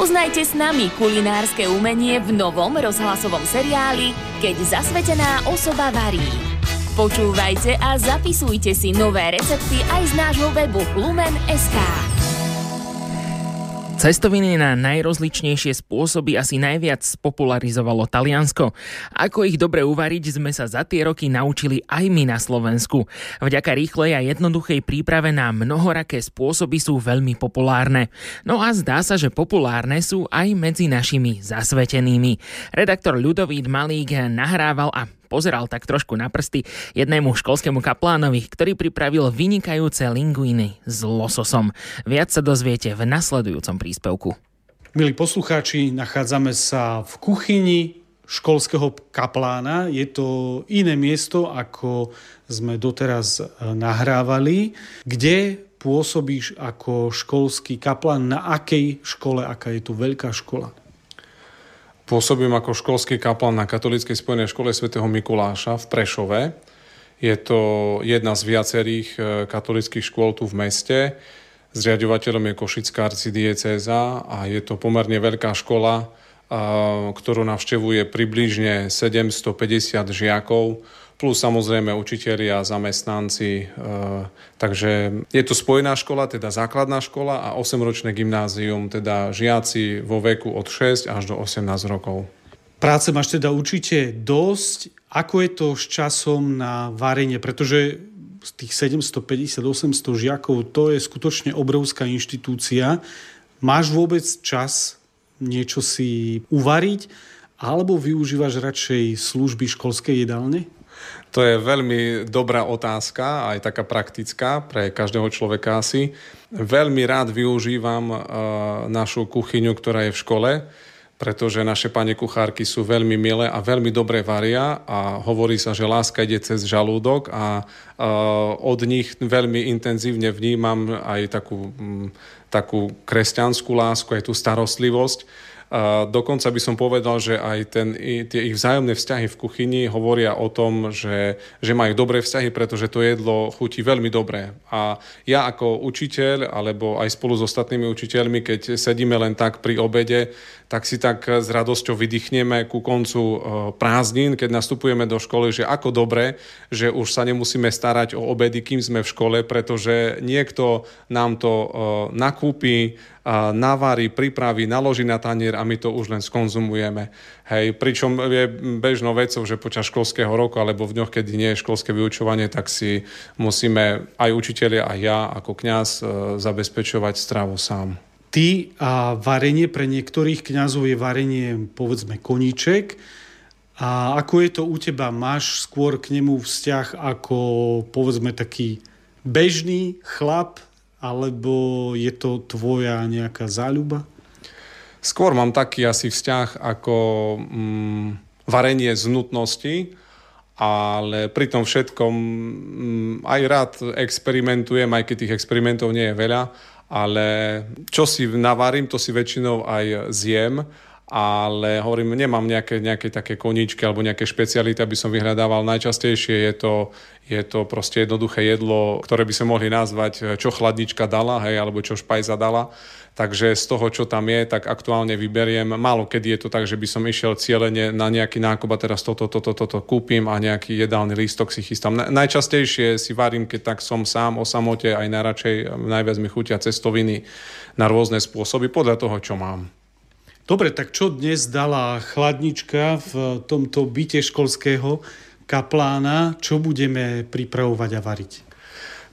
Spoznajte s nami kulinárske umenie v novom rozhlasovom seriáli Keď zasvetená osoba varí. Počúvajte a zapisujte si nové recepty aj z nášho webu lumen.sk. Cestoviny na najrozličnejšie spôsoby asi najviac spopularizovalo Taliansko. Ako ich dobre uvariť, sme sa za tie roky naučili aj my na Slovensku. Vďaka rýchlej a jednoduchej príprave na mnohoraké spôsoby sú veľmi populárne. No a zdá sa, že populárne sú aj medzi našimi zasvetenými. Redaktor Ľudovít Malík nahrával a pozeral tak trošku na prsty jednému školskému kaplánovi, ktorý pripravil vynikajúce linguiny s lososom. Viac sa dozviete v nasledujúcom príspevku. Milí poslucháči, nachádzame sa v kuchyni školského kaplána. Je to iné miesto, ako sme doteraz e, nahrávali. Kde pôsobíš ako školský kaplán? Na akej škole? Aká je tu veľká škola? Pôsobím ako školský kaplan na Katolíckej spojenej škole svätého Mikuláša v Prešove. Je to jedna z viacerých e, katolických škôl tu v meste. Zriadovateľom je Košická arcidiecéza a je to pomerne veľká škola, ktorú navštevuje približne 750 žiakov plus samozrejme učitelia, zamestnanci. E, takže je to spojená škola, teda základná škola a 8-ročné gymnázium, teda žiaci vo veku od 6 až do 18 rokov. Práce máš teda určite dosť. Ako je to s časom na varenie? Pretože z tých 750-800 žiakov to je skutočne obrovská inštitúcia. Máš vôbec čas niečo si uvariť alebo využívaš radšej služby školskej jedálne? To je veľmi dobrá otázka, aj taká praktická pre každého človeka asi. Veľmi rád využívam uh, našu kuchyňu, ktorá je v škole, pretože naše pani kuchárky sú veľmi milé a veľmi dobre varia a hovorí sa, že láska ide cez žalúdok a uh, od nich veľmi intenzívne vnímam aj takú, um, takú kresťanskú lásku, aj tú starostlivosť a dokonca by som povedal, že aj ten, tie ich vzájomné vzťahy v kuchyni hovoria o tom, že, že majú dobré vzťahy, pretože to jedlo chutí veľmi dobre. A ja ako učiteľ, alebo aj spolu s ostatnými učiteľmi, keď sedíme len tak pri obede, tak si tak s radosťou vydýchneme ku koncu e, prázdnin, keď nastupujeme do školy, že ako dobre, že už sa nemusíme starať o obedy, kým sme v škole, pretože niekto nám to e, nakúpi, navarí, pripraví, naloží na tanier a my to už len skonzumujeme. Hej, pričom je bežnou vecou, že počas školského roku alebo v dňoch, kedy nie je školské vyučovanie, tak si musíme aj učitelia a ja ako kňaz e, zabezpečovať stravu sám. Ty a varenie pre niektorých kňazov je varenie, povedzme, koníček. A ako je to u teba? Máš skôr k nemu vzťah ako, povedzme, taký bežný chlap, alebo je to tvoja nejaká záľuba? Skôr mám taký asi vzťah ako mm, varenie z nutnosti, ale pri tom všetkom mm, aj rád experimentujem, aj keď tých experimentov nie je veľa, ale čo si navarím, to si väčšinou aj zjem ale hovorím, nemám nejaké, nejaké také koníčky alebo nejaké špeciality, aby som vyhľadával. Najčastejšie je to, je to proste jednoduché jedlo, ktoré by sme mohli nazvať, čo chladnička dala, hej, alebo čo špajza dala. Takže z toho, čo tam je, tak aktuálne vyberiem. Málo kedy je to tak, že by som išiel cieľene na nejaký nákup a teraz toto, toto, toto kúpim a nejaký jedálny lístok si chystám. Najčastejšie si varím, keď tak som sám o samote, aj najradšej, najviac mi chutia cestoviny na rôzne spôsoby, podľa toho, čo mám. Dobre, tak čo dnes dala chladnička v tomto byte školského kaplána? Čo budeme pripravovať a variť?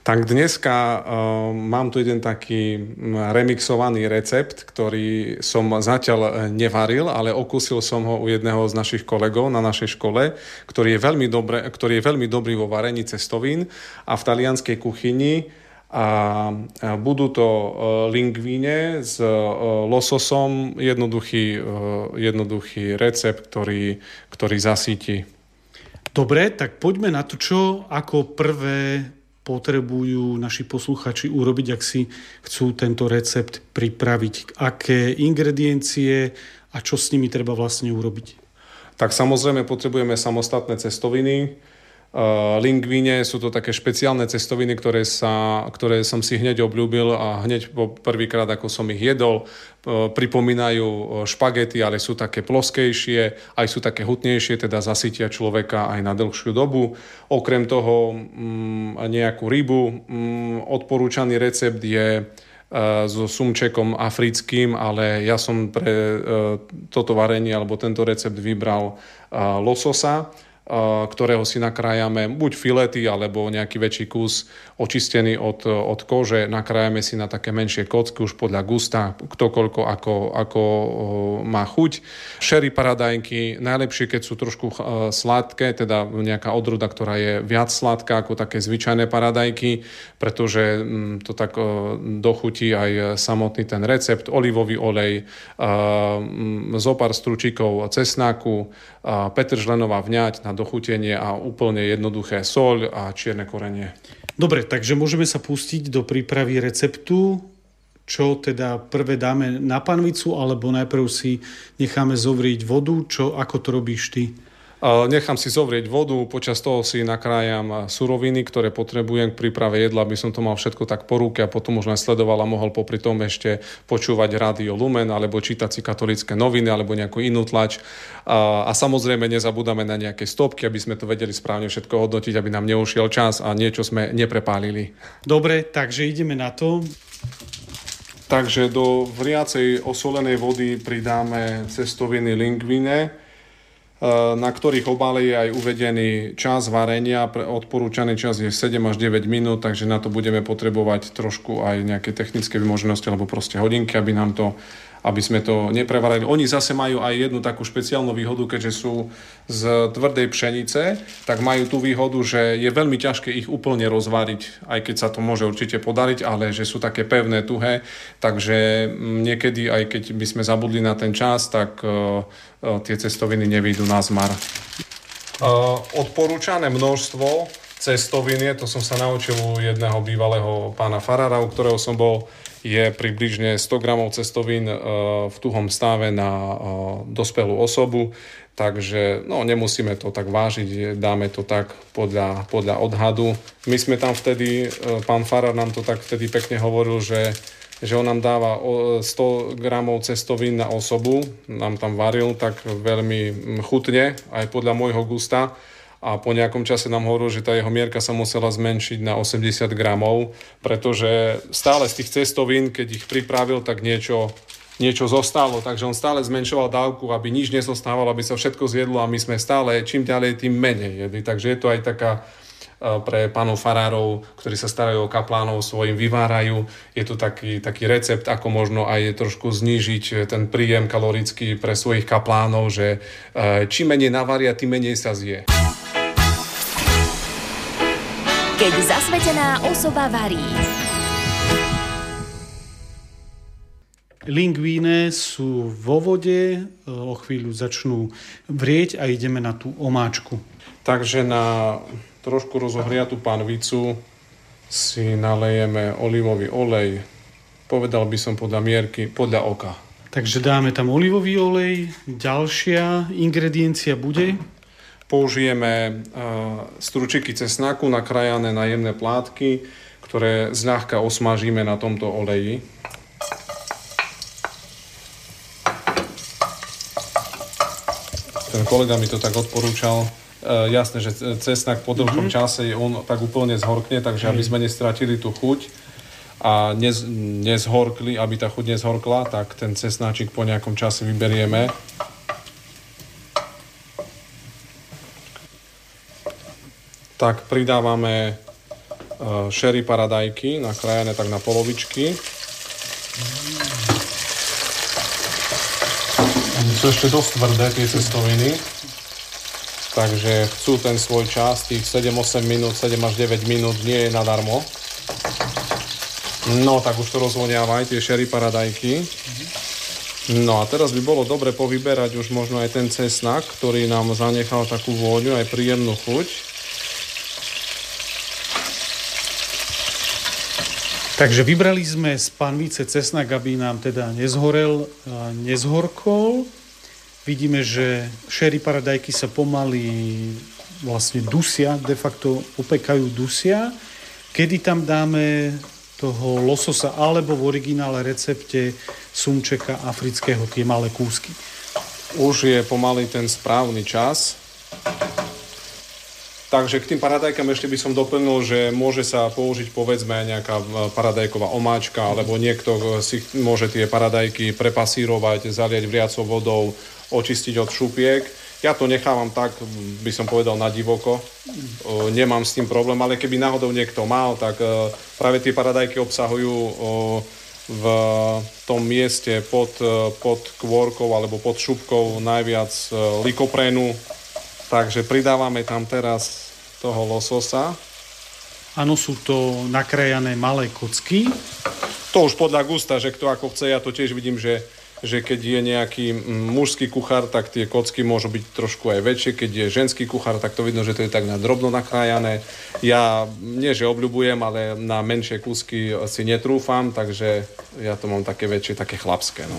Tak dneska uh, mám tu jeden taký remixovaný recept, ktorý som zatiaľ nevaril, ale okúsil som ho u jedného z našich kolegov na našej škole, ktorý je veľmi, dobre, ktorý je veľmi dobrý vo varení cestovín a v talianskej kuchyni a budú to e, lingvíne s e, lososom, jednoduchý, e, jednoduchý recept, ktorý, ktorý zasíti. Dobre, tak poďme na to, čo ako prvé potrebujú naši posluchači urobiť, ak si chcú tento recept pripraviť. Aké ingrediencie a čo s nimi treba vlastne urobiť? Tak samozrejme potrebujeme samostatné cestoviny, Lingvine sú to také špeciálne cestoviny, ktoré, sa, ktoré som si hneď obľúbil a hneď po prvýkrát, ako som ich jedol, pripomínajú špagety, ale sú také ploskejšie, aj sú také hutnejšie, teda zasytia človeka aj na dlhšiu dobu. Okrem toho mm, nejakú rybu. Mm, odporúčaný recept je so sumčekom africkým, ale ja som pre toto varenie alebo tento recept vybral lososa ktorého si nakrájame buď filety alebo nejaký väčší kus očistený od, od kože. Nakrájame si na také menšie kocky už podľa gusta, kto koľko ako, ako má chuť. Sherry paradajky najlepšie, keď sú trošku sladké, teda nejaká odruda, ktorá je viac sladká ako také zvyčajné paradajky, pretože mm, to tak dochutí aj samotný ten recept. Olivový olej, mm, zopár stručíkov cesnáku, petržlenová vňať na dochutenie a úplne jednoduché soľ a čierne korenie. Dobre, takže môžeme sa pustiť do prípravy receptu, čo teda prvé dáme na panvicu, alebo najprv si necháme zovrieť vodu, čo, ako to robíš ty? Nechám si zovrieť vodu, počas toho si nakrájam suroviny, ktoré potrebujem k príprave jedla, aby som to mal všetko tak po ruke a potom už len sledoval a mohol popri tom ešte počúvať rádio Lumen alebo čítať si katolické noviny alebo nejakú inú tlač. A, a samozrejme nezabúdame na nejaké stopky, aby sme to vedeli správne všetko hodnotiť, aby nám neušiel čas a niečo sme neprepálili. Dobre, takže ideme na to. Takže do vriacej osolenej vody pridáme cestoviny linguine, Eh, na ktorých obale je aj uvedený čas varenia. Odporúčaný čas je 7 až 9 minút, takže na to budeme potrebovať trošku aj nejaké technické vymoženosti alebo proste hodinky, aby nám to aby sme to neprevarali. Oni zase majú aj jednu takú špeciálnu výhodu, keďže sú z tvrdej pšenice, tak majú tú výhodu, že je veľmi ťažké ich úplne rozvariť, aj keď sa to môže určite podariť, ale že sú také pevné, tuhé, takže mm, niekedy, aj keď by sme zabudli na ten čas, tak uh, tie cestoviny nevídu na zmar. Uh, odporúčané množstvo cestoviny, to som sa naučil u jedného bývalého pána Farara, u ktorého som bol je približne 100 gramov cestovín e, v tuhom stave na e, dospelú osobu, takže no, nemusíme to tak vážiť, dáme to tak podľa, podľa odhadu. My sme tam vtedy, e, pán Farar nám to tak vtedy pekne hovoril, že že on nám dáva 100 gramov cestovín na osobu, nám tam varil tak veľmi chutne, aj podľa môjho gusta a po nejakom čase nám hovoril, že tá jeho mierka sa musela zmenšiť na 80 gramov, pretože stále z tých cestovín, keď ich pripravil, tak niečo, niečo zostalo, takže on stále zmenšoval dávku, aby nič nezostávalo, aby sa všetko zjedlo a my sme stále čím ďalej, tým menej jedli. Takže je to aj taká e, pre pánov farárov, ktorí sa starajú o kaplánov, svojim vyvárajú. Je to taký, taký recept, ako možno aj trošku znížiť ten príjem kalorický pre svojich kaplánov, že e, čím menej navaria, tým menej sa zje. Keď zasvetená osoba varí. Lingvíne sú vo vode, o chvíľu začnú vrieť a ideme na tú omáčku. Takže na trošku rozohriatú panvicu si nalejeme olivový olej, povedal by som podľa mierky, podľa oka. Takže dáme tam olivový olej, ďalšia ingrediencia bude Použijeme e, stručiky cesnaku nakrájané na jemné plátky, ktoré zľahka osmažíme na tomto oleji. Ten kolega mi to tak odporúčal. E, jasné, že cesnak po dlhšom mm-hmm. čase on tak úplne zhorkne, takže aby sme nestratili tú chuť a nez, nezhorkli, aby tá chuť nezhorkla, tak ten cesnáčik po nejakom čase vyberieme tak pridávame sherry paradajky nakrájané tak na polovičky. Sú ešte dosť tvrdé tie cestoviny, takže chcú ten svoj čas, tých 7-8 minút, 7 až 9 minút nie je nadarmo. No, tak už to rozvoniava aj tie sherry paradajky. No a teraz by bolo dobre povyberať už možno aj ten cesnak, ktorý nám zanechal takú vôňu, aj príjemnú chuť. Takže vybrali sme z panvice cesnak, aby nám teda nezhorel, nezhorkol. Vidíme, že šery paradajky sa pomaly vlastne dusia, de facto opekajú dusia, kedy tam dáme toho lososa alebo v originále recepte sumčeka afrického, tie malé kúsky. Už je pomaly ten správny čas. Takže k tým paradajkám ešte by som doplnil, že môže sa použiť povedzme nejaká e, paradajková omáčka, alebo niekto si môže tie paradajky prepasírovať, zaliať vriacou vodou, očistiť od šupiek. Ja to nechávam tak, by som povedal, na divoko. E, nemám s tým problém, ale keby náhodou niekto mal, tak e, práve tie paradajky obsahujú v tom mieste pod, pod kôrkou alebo pod šupkou najviac likoprénu, Takže pridávame tam teraz toho lososa. Áno, sú to nakrajané malé kocky. To už podľa gusta, že kto ako chce, ja to tiež vidím, že, že keď je nejaký mužský kuchár, tak tie kocky môžu byť trošku aj väčšie, keď je ženský kuchár, tak to vidno, že to je tak na drobno nakrájané. Ja nie, že obľubujem, ale na menšie kusky si netrúfam, takže ja to mám také väčšie, také chlapské. No.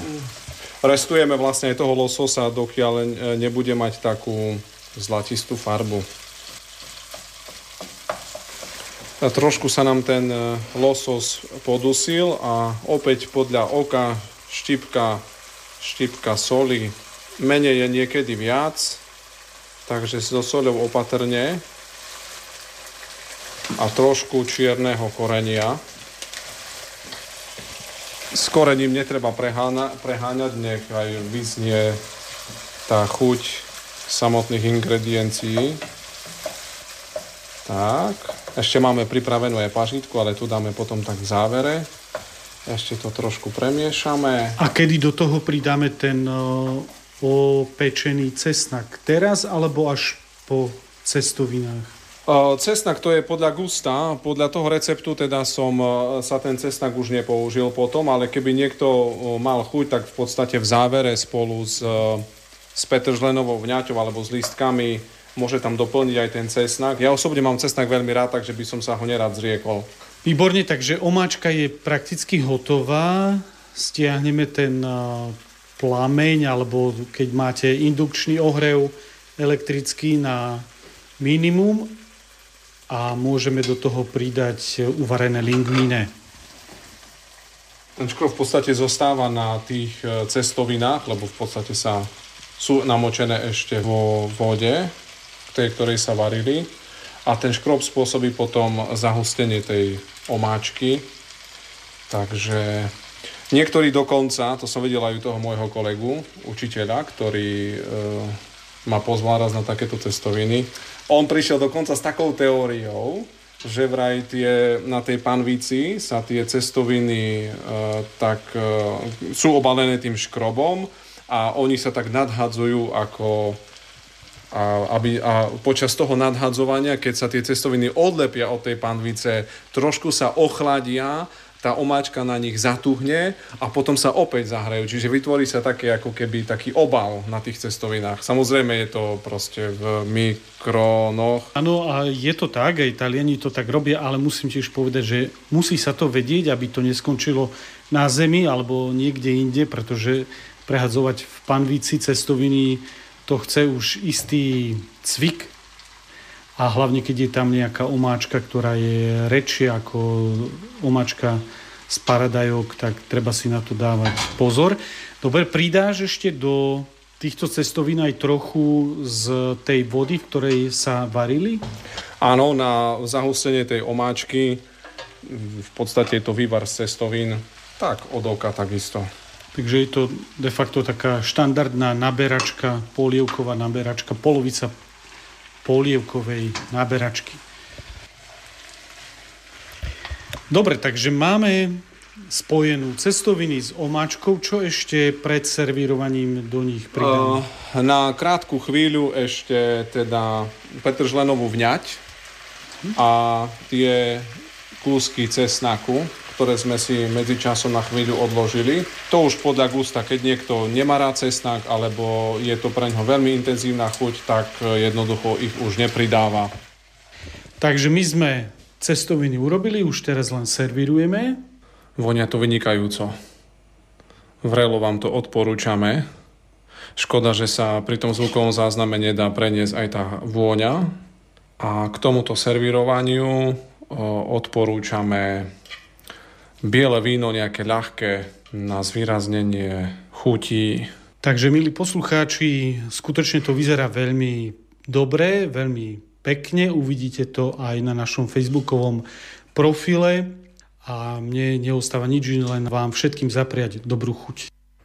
Restujeme vlastne aj toho lososa, dokiaľ nebude mať takú zlatistú farbu. A trošku sa nám ten e, losos podusil a opäť podľa oka štipka, štipka soli. Menej je niekedy viac, takže so soľou opatrne a trošku čierneho korenia. S korením netreba preháňať, nech aj vyznie tá chuť samotných ingrediencií. Tak, ešte máme pripravenú aj pažitku, ale tu dáme potom tak v závere. Ešte to trošku premiešame. A kedy do toho pridáme ten opečený cesnak? Teraz alebo až po cestovinách? Cesnak to je podľa gusta, podľa toho receptu teda som sa ten cesnak už nepoužil potom, ale keby niekto mal chuť, tak v podstate v závere spolu s s petržlenovou vňaťou alebo s lístkami, môže tam doplniť aj ten cesnak. Ja osobne mám cesnak veľmi rád, takže by som sa ho nerad zriekol. Výborne, takže omáčka je prakticky hotová. Stiahneme ten plameň, alebo keď máte indukčný ohrev elektrický na minimum a môžeme do toho pridať uvarené lingvíne. Ten škrob v podstate zostáva na tých e, cestovinách, lebo v podstate sa sú namočené ešte vo vode, tej, ktorej sa varili a ten škrob spôsobí potom zahustenie tej omáčky. Takže niektorí dokonca, to som videl aj u toho môjho kolegu, učiteľa, ktorý e, ma pozval raz na takéto cestoviny. On prišiel dokonca s takou teóriou, že vraj tie, na tej panvici sa tie cestoviny e, tak e, sú obalené tým škrobom a oni sa tak nadhadzujú ako a, aby, a počas toho nadhadzovania, keď sa tie cestoviny odlepia od tej panvice, trošku sa ochladia, tá omáčka na nich zatuhne a potom sa opäť zahrajú. Čiže vytvorí sa také ako keby taký obal na tých cestovinách. Samozrejme je to proste v mikronoch. Áno, a je to tak, aj Taliani to tak robia, ale musím tiež povedať, že musí sa to vedieť, aby to neskončilo na zemi alebo niekde inde, pretože prehadzovať v panvici cestoviny, to chce už istý cvik a hlavne keď je tam nejaká omáčka, ktorá je rečia ako omáčka z paradajok, tak treba si na to dávať pozor. Dobre, pridáš ešte do týchto cestovín aj trochu z tej vody, v ktorej sa varili? Áno, na zahustenie tej omáčky v podstate je to vývar z cestovín, tak od oka takisto. Takže je to de facto taká štandardná naberačka, polievková naberačka, polovica polievkovej naberačky. Dobre, takže máme spojenú cestoviny s omáčkou. Čo ešte pred servírovaním do nich pridáme? Uh, na krátku chvíľu ešte teda petržlenovú vňať a tie kúsky cesnaku ktoré sme si medzičasom na chvíľu odložili. To už podľa gusta, keď niekto nemá rád cesnak alebo je to pre ňo veľmi intenzívna chuť, tak jednoducho ich už nepridáva. Takže my sme cestoviny urobili, už teraz len servírujeme. Vonia to vynikajúco. Vrelo vám to odporúčame. Škoda, že sa pri tom zvukovom zázname nedá preniesť aj tá vôňa, A k tomuto servírovaniu odporúčame biele víno, nejaké ľahké na zvýraznenie chutí. Takže, milí poslucháči, skutočne to vyzerá veľmi dobre, veľmi pekne. Uvidíte to aj na našom facebookovom profile a mne neostáva nič len vám všetkým zapriať dobrú chuť.